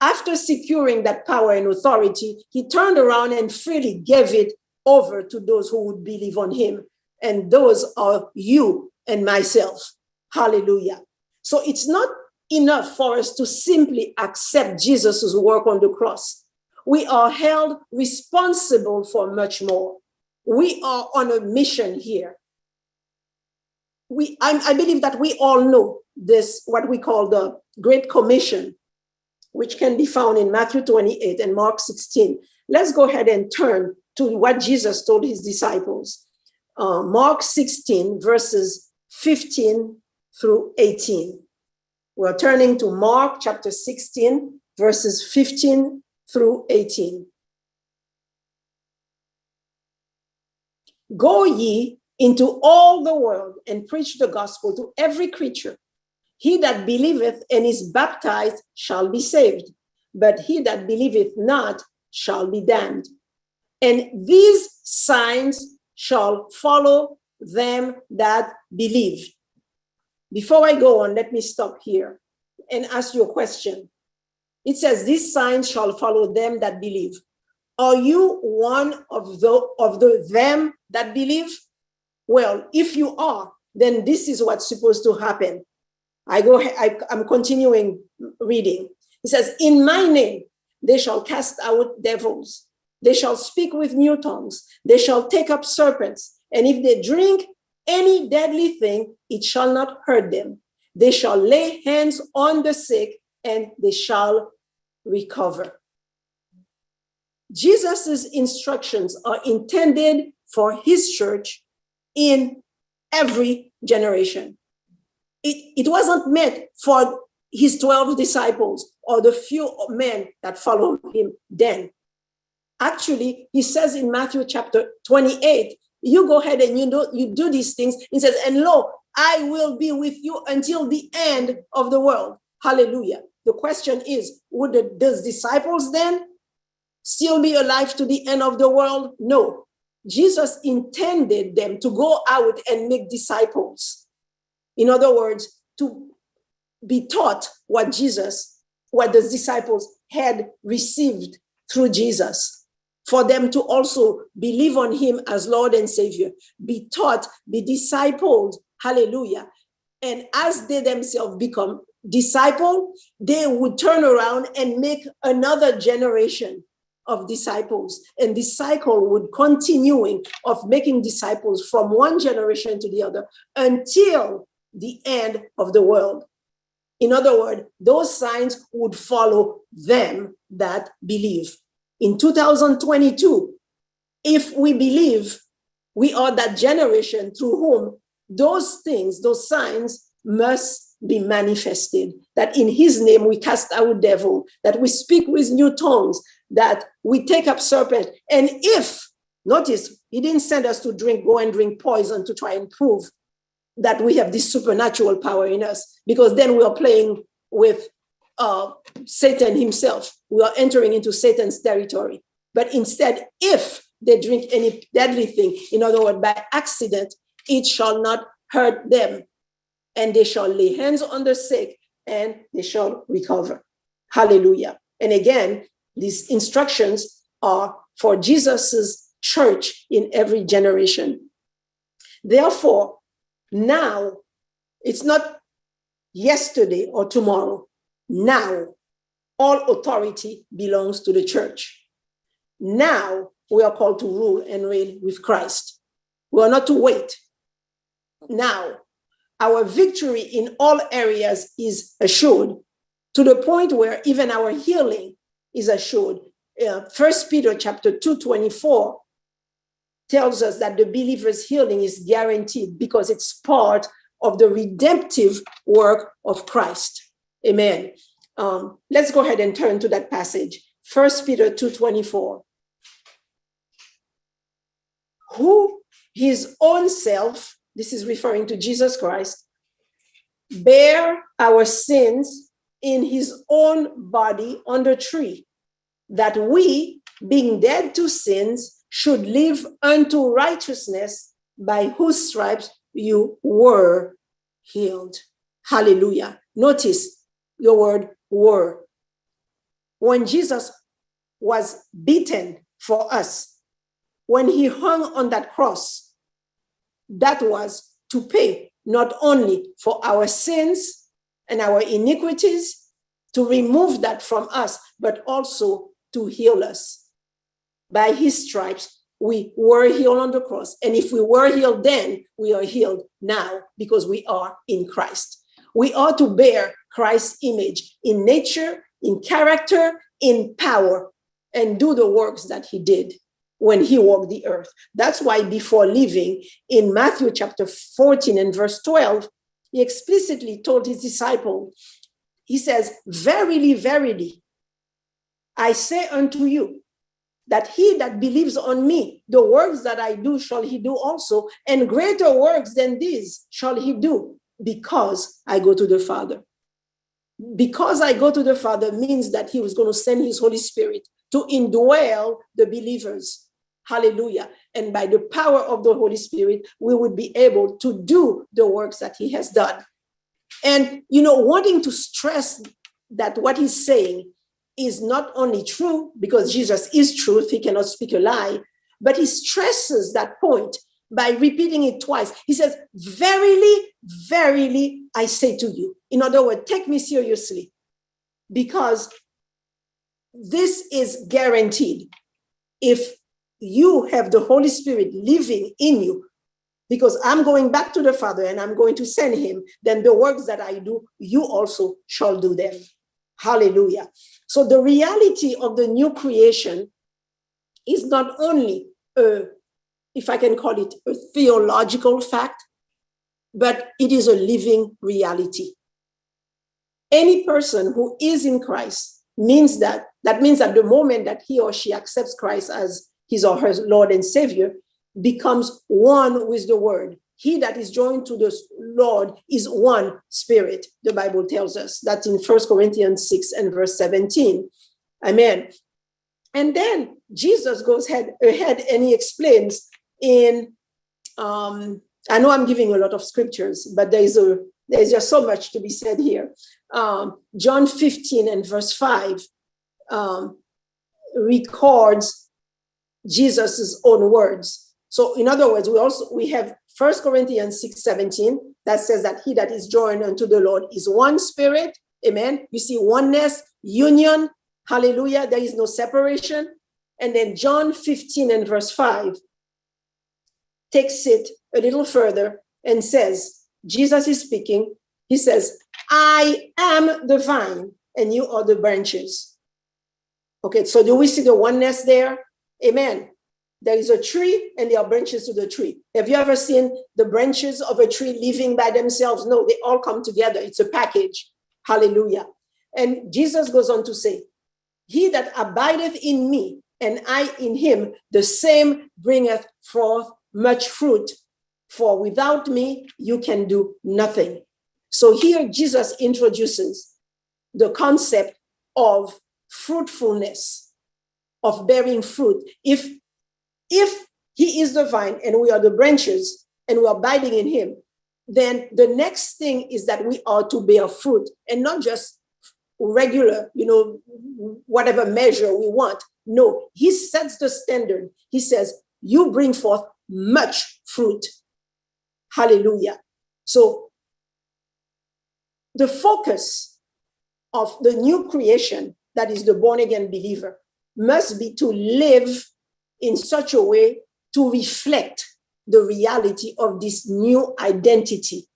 Speaker 1: After securing that power and authority, he turned around and freely gave it over to those who would believe on him. And those are you and myself. Hallelujah. So it's not enough for us to simply accept Jesus' work on the cross. We are held responsible for much more. We are on a mission here. We, I, I believe that we all know this, what we call the Great Commission, which can be found in Matthew 28 and Mark 16. Let's go ahead and turn to what Jesus told his disciples. Uh, Mark 16, verses 15 through 18. We're turning to Mark chapter 16, verses 15 through 18. Go ye into all the world and preach the gospel to every creature. He that believeth and is baptized shall be saved, but he that believeth not shall be damned. And these signs shall follow them that believe. Before I go on, let me stop here and ask you a question. It says, These signs shall follow them that believe. Are you one of the of the them that believe? Well, if you are, then this is what's supposed to happen. I go, I, I'm continuing reading. He says, In my name they shall cast out devils, they shall speak with new tongues, they shall take up serpents, and if they drink any deadly thing, it shall not hurt them. They shall lay hands on the sick and they shall recover. Jesus' instructions are intended for his church in every generation. It, it wasn't meant for his 12 disciples or the few men that followed him then. Actually, he says in Matthew chapter 28, you go ahead and you do, you do these things. He says, and lo, I will be with you until the end of the world. Hallelujah. The question is, would the, those disciples then still be alive to the end of the world? No. Jesus intended them to go out and make disciples. In other words, to be taught what Jesus, what the disciples had received through Jesus, for them to also believe on him as Lord and Savior, be taught, be discipled, hallelujah. And as they themselves become disciple, they would turn around and make another generation of disciples. And this cycle would continuing of making disciples from one generation to the other until the end of the world. In other words, those signs would follow them that believe. In 2022, if we believe we are that generation through whom those things, those signs must be manifested. That in his name we cast out devil, that we speak with new tongues, that we take up serpent. And if, notice, he didn't send us to drink, go and drink poison to try and prove that we have this supernatural power in us, because then we are playing with uh, Satan himself. We are entering into Satan's territory. But instead, if they drink any deadly thing, in other words, by accident, it shall not hurt them and they shall lay hands on the sick and they shall recover. Hallelujah. And again, these instructions are for Jesus's church in every generation. Therefore, now it's not yesterday or tomorrow. Now, all authority belongs to the church. Now we are called to rule and reign with Christ. We are not to wait. Now our victory in all areas is assured to the point where even our healing is assured. First uh, Peter chapter 2, 24 tells us that the believer's healing is guaranteed because it's part of the redemptive work of Christ. Amen. Um, let's go ahead and turn to that passage. First Peter 2, 24. Who his own self, this is referring to Jesus Christ, bear our sins in his own body on the tree, that we, being dead to sins, should live unto righteousness, by whose stripes you were healed. Hallelujah. Notice the word were. When Jesus was beaten for us, when he hung on that cross, that was to pay not only for our sins and our iniquities, to remove that from us, but also to heal us. By his stripes, we were healed on the cross. And if we were healed then, we are healed now because we are in Christ. We are to bear Christ's image in nature, in character, in power, and do the works that he did when he walked the earth. That's why before leaving in Matthew chapter 14 and verse 12, he explicitly told his disciple, he says, Verily, verily, I say unto you, that he that believes on me, the works that I do shall he do also, and greater works than these shall he do, because I go to the Father. Because I go to the Father means that he was going to send his Holy Spirit to indwell the believers. Hallelujah. And by the power of the Holy Spirit, we would be able to do the works that he has done. And, you know, wanting to stress that what he's saying is not only true, because Jesus is truth, he cannot speak a lie, but he stresses that point by repeating it twice. He says, Verily, verily, I say to you. In other words, take me seriously, because this is guaranteed. If you have the Holy Spirit living in you, because I'm going back to the Father and I'm going to send him, then the works that I do, you also shall do them. Hallelujah. So the reality of the new creation is not only a, if I can call it a theological fact, but it is a living reality. Any person who is in Christ means that, that means that the moment that he or she accepts Christ as his or her Lord and Savior, becomes one with the Word. He that is joined to the Lord is one spirit, the Bible tells us. That's in First Corinthians 6 and verse 17. Amen. And then Jesus goes ahead, and he explains in, um, I know I'm giving a lot of scriptures, but there is a there's just so much to be said here. Um, John 15 and verse 5 um, records Jesus's own words. So, in other words, we also we have First Corinthians 6 17 that says that he that is joined unto the Lord is one spirit. Amen. You see oneness, union. Hallelujah. There is no separation. And then John 15 and verse 5 takes it a little further and says, Jesus is speaking. He says, I am the vine and you are the branches. Okay, so do we see the oneness there? Amen. There is a tree and there are branches to the tree. Have you ever seen the branches of a tree living by themselves? No, they all come together. It's a package. Hallelujah. And Jesus goes on to say, He that abideth in me and I in him, the same bringeth forth much fruit. For without me, you can do nothing. So here Jesus introduces the concept of fruitfulness, of bearing fruit. If if he is the vine and we are the branches and we are abiding in him, then the next thing is that we are to bear fruit and not just regular, you know, whatever measure we want. No, he sets the standard. He says, You bring forth much fruit. Hallelujah. So, the focus of the new creation, that is the born again believer, must be to live in such a way to reflect the reality of this new identity,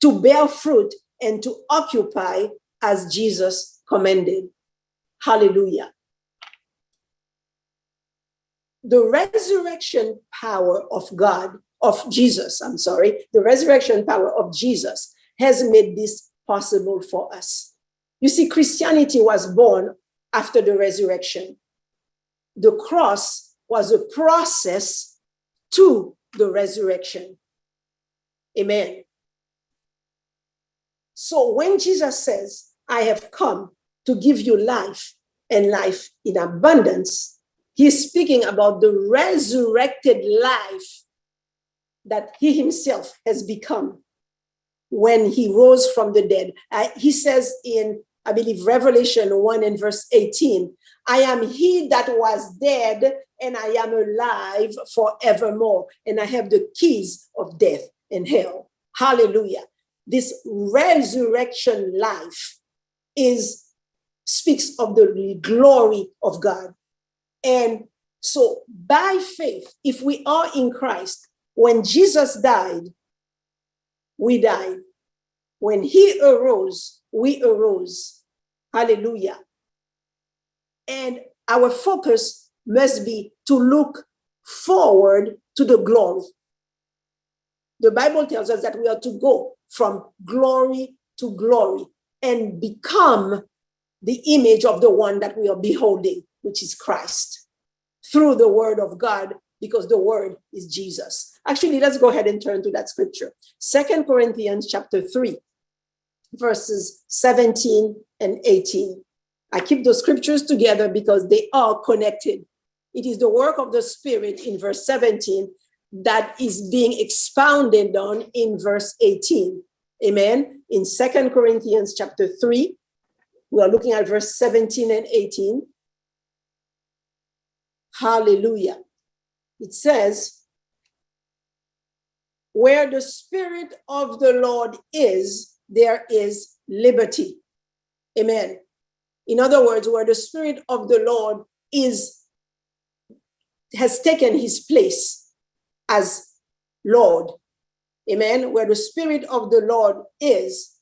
Speaker 1: to bear fruit and to occupy as Jesus commanded. Hallelujah. The resurrection power of God, of Jesus, I'm sorry, the resurrection power of Jesus has made this possible for us. You see, Christianity was born after the resurrection. The cross was a process to the resurrection. Amen. So when Jesus says, I have come to give you life and life in abundance, he's speaking about the resurrected life that he himself has become when he rose from the dead. Uh, he says in, I believe, Revelation 1 and verse 18, I am he that was dead and I am alive forevermore, and I have the keys of death and hell. Hallelujah. This resurrection life is speaks of the glory of God. And so by faith, if we are in Christ, when Jesus died, we died. When he arose, we arose. Hallelujah. And our focus must be to look forward to the glory. The Bible tells us that we are to go from glory to glory and become the image of the one that we are beholding, which is Christ, through the word of God, because the word is Jesus. Actually, let's go ahead and turn to that scripture. Second Corinthians chapter 3, verses 17 and 18. I keep those scriptures together because they are connected. It is the work of the Spirit in verse 17 that is being expounded on in verse 18. Amen. In Second Corinthians chapter 3, we are looking at verse 17 and 18. Hallelujah. It says, Where the Spirit of the Lord is, there is liberty. Amen. In other words, where the Spirit of the Lord is, has taken his place as Lord. Amen. Where the Spirit of the Lord is,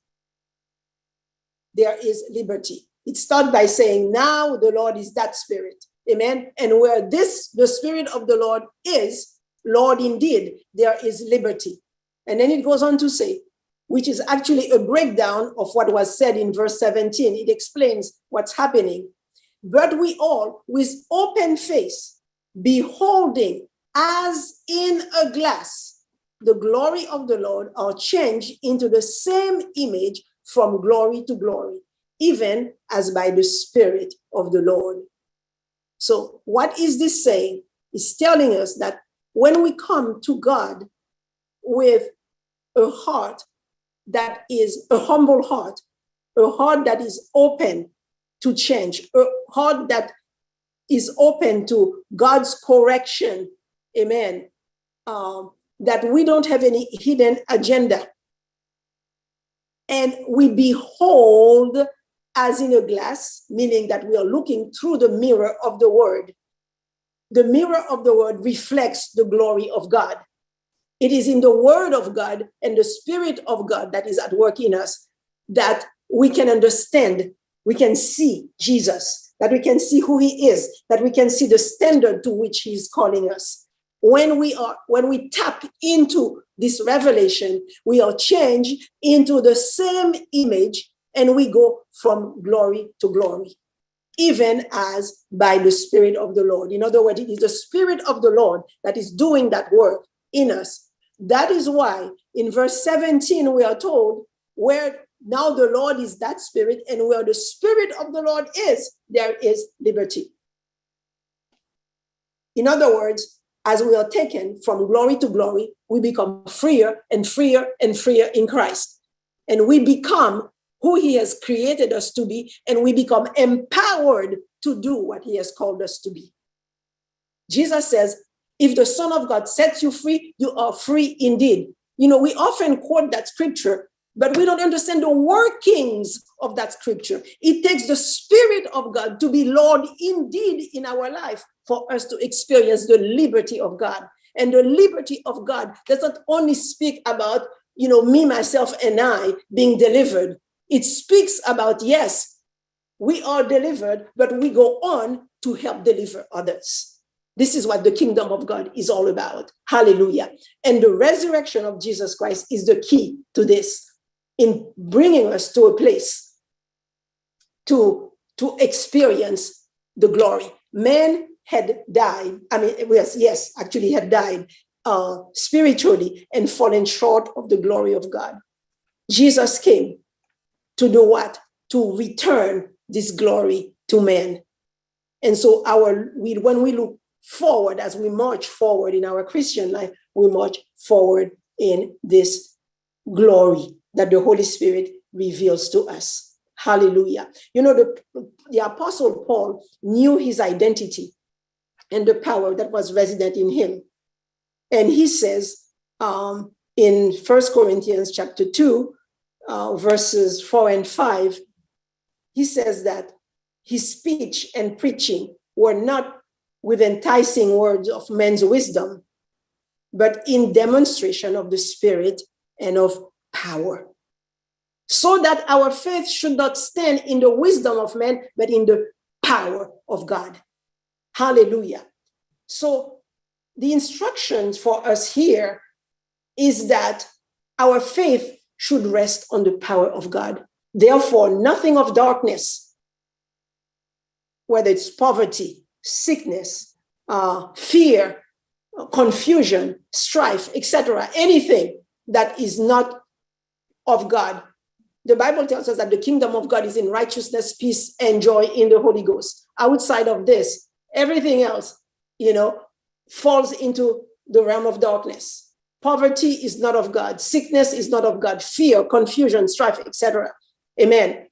Speaker 1: there is liberty. It starts by saying, Now the Lord is that Spirit. Amen. And where this, the Spirit of the Lord is, Lord indeed, there is liberty. And then it goes on to say, which is actually a breakdown of what was said in verse 17. It explains what's happening. But we all, with open face, beholding as in a glass the glory of the Lord, are changed into the same image from glory to glory, even as by the Spirit of the Lord. So, what is this saying? It's telling us that when we come to God with a heart that is a humble heart, a heart that is open to change, a heart that is open to God's correction. Amen. Um, that we don't have any hidden agenda. And we behold as in a glass, meaning that we are looking through the mirror of the word. The mirror of the word reflects the glory of God. It is in the word of God and the spirit of God that is at work in us that we can understand, we can see Jesus, that we can see who he is, that we can see the standard to which he is calling us. When we are when we tap into this revelation, we are changed into the same image and we go from glory to glory, even as by the Spirit of the Lord. In other words, it is the Spirit of the Lord that is doing that work in us. That is why in verse 17 we are told, where now the Lord is that Spirit, and where the Spirit of the Lord is, there is liberty. In other words, as we are taken from glory to glory, we become freer and freer and freer in Christ. And we become who He has created us to be, and we become empowered to do what He has called us to be. Jesus says, if the Son of God sets you free, you are free indeed. You know, we often quote that scripture, but we don't understand the workings of that scripture. It takes the Spirit of God to be Lord indeed in our life for us to experience the liberty of God. And the liberty of God does not only speak about, you know, me, myself, and I being delivered, it speaks about, yes, we are delivered, but we go on to help deliver others. This is what the kingdom of God is all about. Hallelujah. And the resurrection of Jesus Christ is the key to this in bringing us to a place to, to experience the glory. Man had died. I mean, yes, yes, actually had died. uh, spiritually and fallen short of the glory of God. Jesus came to do what? To return this glory to man. And so our we when we look forward as we march forward in our Christian life, we march forward in this glory that the Holy Spirit reveals to us. Hallelujah. You know, the, the Apostle Paul knew his identity and the power that was resident in him. And he says um, in First Corinthians chapter 2, uh, verses 4 and 5, he says that his speech and preaching were not with enticing words of men's wisdom, but in demonstration of the Spirit and of power. So that our faith should not stand in the wisdom of men, but in the power of God. Hallelujah. So the instructions for us here is that our faith should rest on the power of God. Therefore, nothing of darkness, whether it's poverty, sickness, uh, fear, confusion, strife, etc., anything that is not of God. The Bible tells us that the kingdom of God is in righteousness, peace, and joy in the Holy Ghost. Outside of this, everything else, you know, falls into the realm of darkness. Poverty is not of God. Sickness is not of God. Fear, confusion, strife, etc. Amen.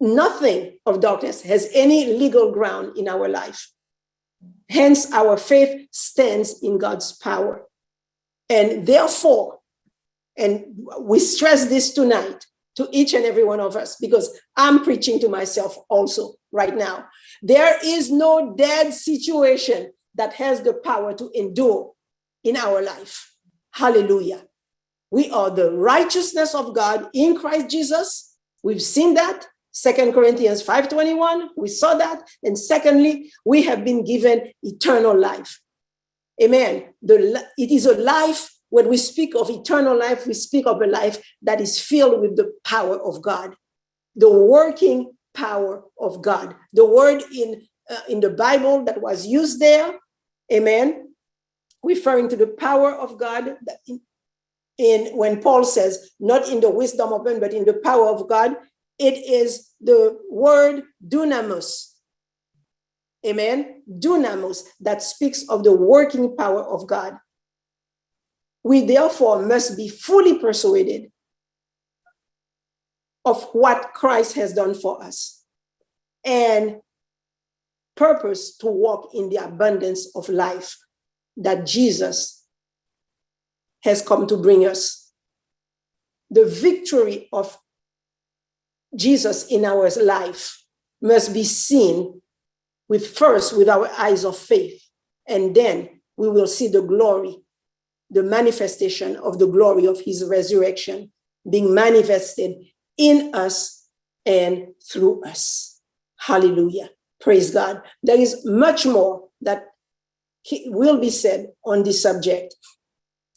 Speaker 1: Nothing of darkness has any legal ground in our life. Hence, our faith stands in God's power. And therefore, and we stress this tonight to each and every one of us because I'm preaching to myself also right now. There is no dead situation that has the power to endure in our life. Hallelujah. We are the righteousness of God in Christ Jesus. We've seen that. Second Corinthians 5:21, we saw that. And secondly, we have been given eternal life. Amen. The, it is a life, when we speak of eternal life, we speak of a life that is filled with the power of God, the working power of God. The word in, uh, in the Bible that was used there, amen, referring to the power of God in, in when Paul says, not in the wisdom of men, but in the power of God, it is the word dunamis. Amen. Dunamis that speaks of the working power of God. We therefore must be fully persuaded of what Christ has done for us and purpose to walk in the abundance of life that Jesus has come to bring us. The victory of Jesus in our life must be seen with first with our eyes of faith, and then we will see the glory, the manifestation of the glory of his resurrection being manifested in us and through us. Hallelujah. Praise God. There is much more that will be said on this subject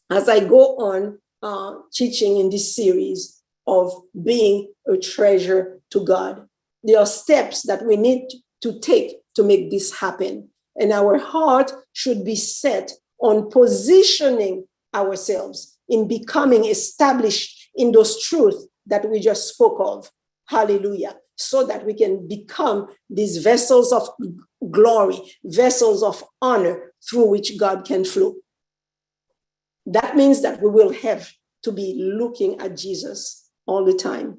Speaker 1: as I go on uh, teaching in this series of being a treasure to God. There are steps that we need to take to make this happen. And our heart should be set on positioning ourselves in becoming established in those truths that we just spoke of. Hallelujah. So that we can become these vessels of glory, vessels of honor through which God can flow. That means that we will have to be looking at Jesus all the time.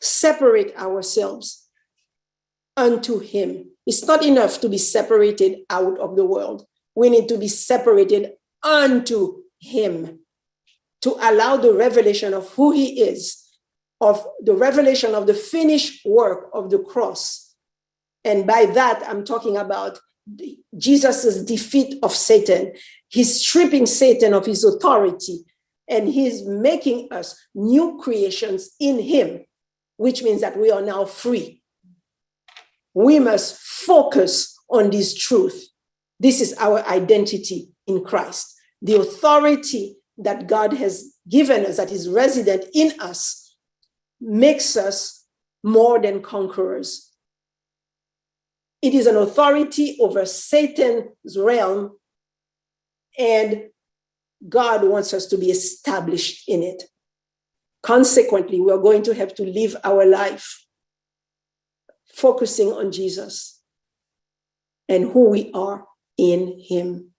Speaker 1: Separate ourselves unto Him. It's not enough to be separated out of the world. We need to be separated unto Him to allow the revelation of who He is, of the revelation of the finished work of the cross. And by that, I'm talking about Jesus' defeat of Satan. He's stripping Satan of his authority and he's making us new creations in him, which means that we are now free. We must focus on this truth. This is our identity in Christ. The authority that God has given us, that is resident in us, makes us more than conquerors. It is an authority over Satan's realm and God wants us to be established in it. Consequently, we are going to have to live our life focusing on Jesus and who we are in Him.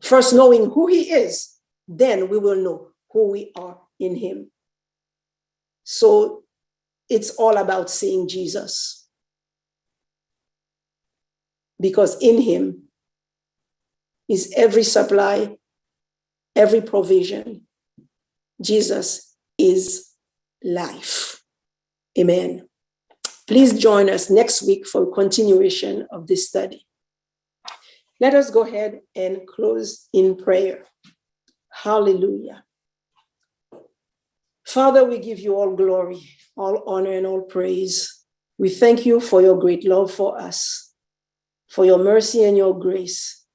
Speaker 1: First, knowing who He is, then we will know who we are in Him. So it's all about seeing Jesus. Because in Him is every supply, every provision. Jesus is life. Amen. Please join us next week for a continuation of this study. Let us go ahead and close in prayer. Hallelujah. Father, we give you all glory, all honor, and all praise. We thank you for your great love for us, for your mercy and your grace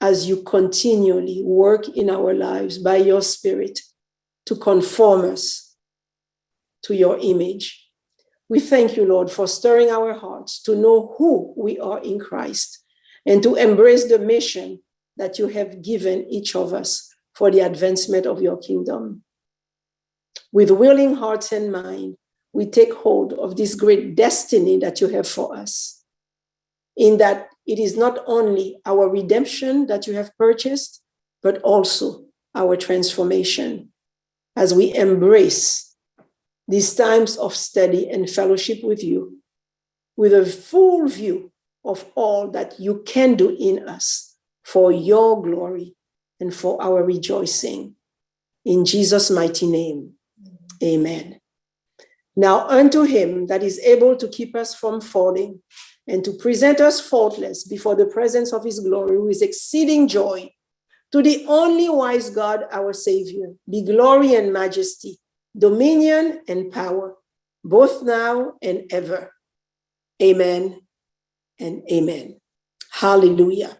Speaker 1: as you continually work in our lives by your Spirit to conform us to your image. We thank you, Lord, for stirring our hearts to know who we are in Christ and to embrace the mission that you have given each of us for the advancement of your kingdom. With willing hearts and mind, we take hold of this great destiny that you have for us, in that it is not only our redemption that you have purchased, but also our transformation as we embrace these times of study and fellowship with you with a full view of all that you can do in us for your glory and for our rejoicing. In Jesus' mighty name, amen. Now, unto him that is able to keep us from falling and to present us faultless before the presence of his glory with exceeding joy, to the only wise God, our Savior, be glory and majesty, dominion and power, both now and ever. Amen and amen. Hallelujah.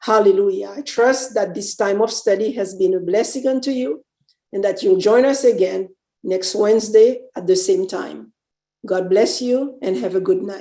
Speaker 1: Hallelujah. I trust that this time of study has been a blessing unto you and that you'll join us again next Wednesday at the same time. God bless you and have a good night.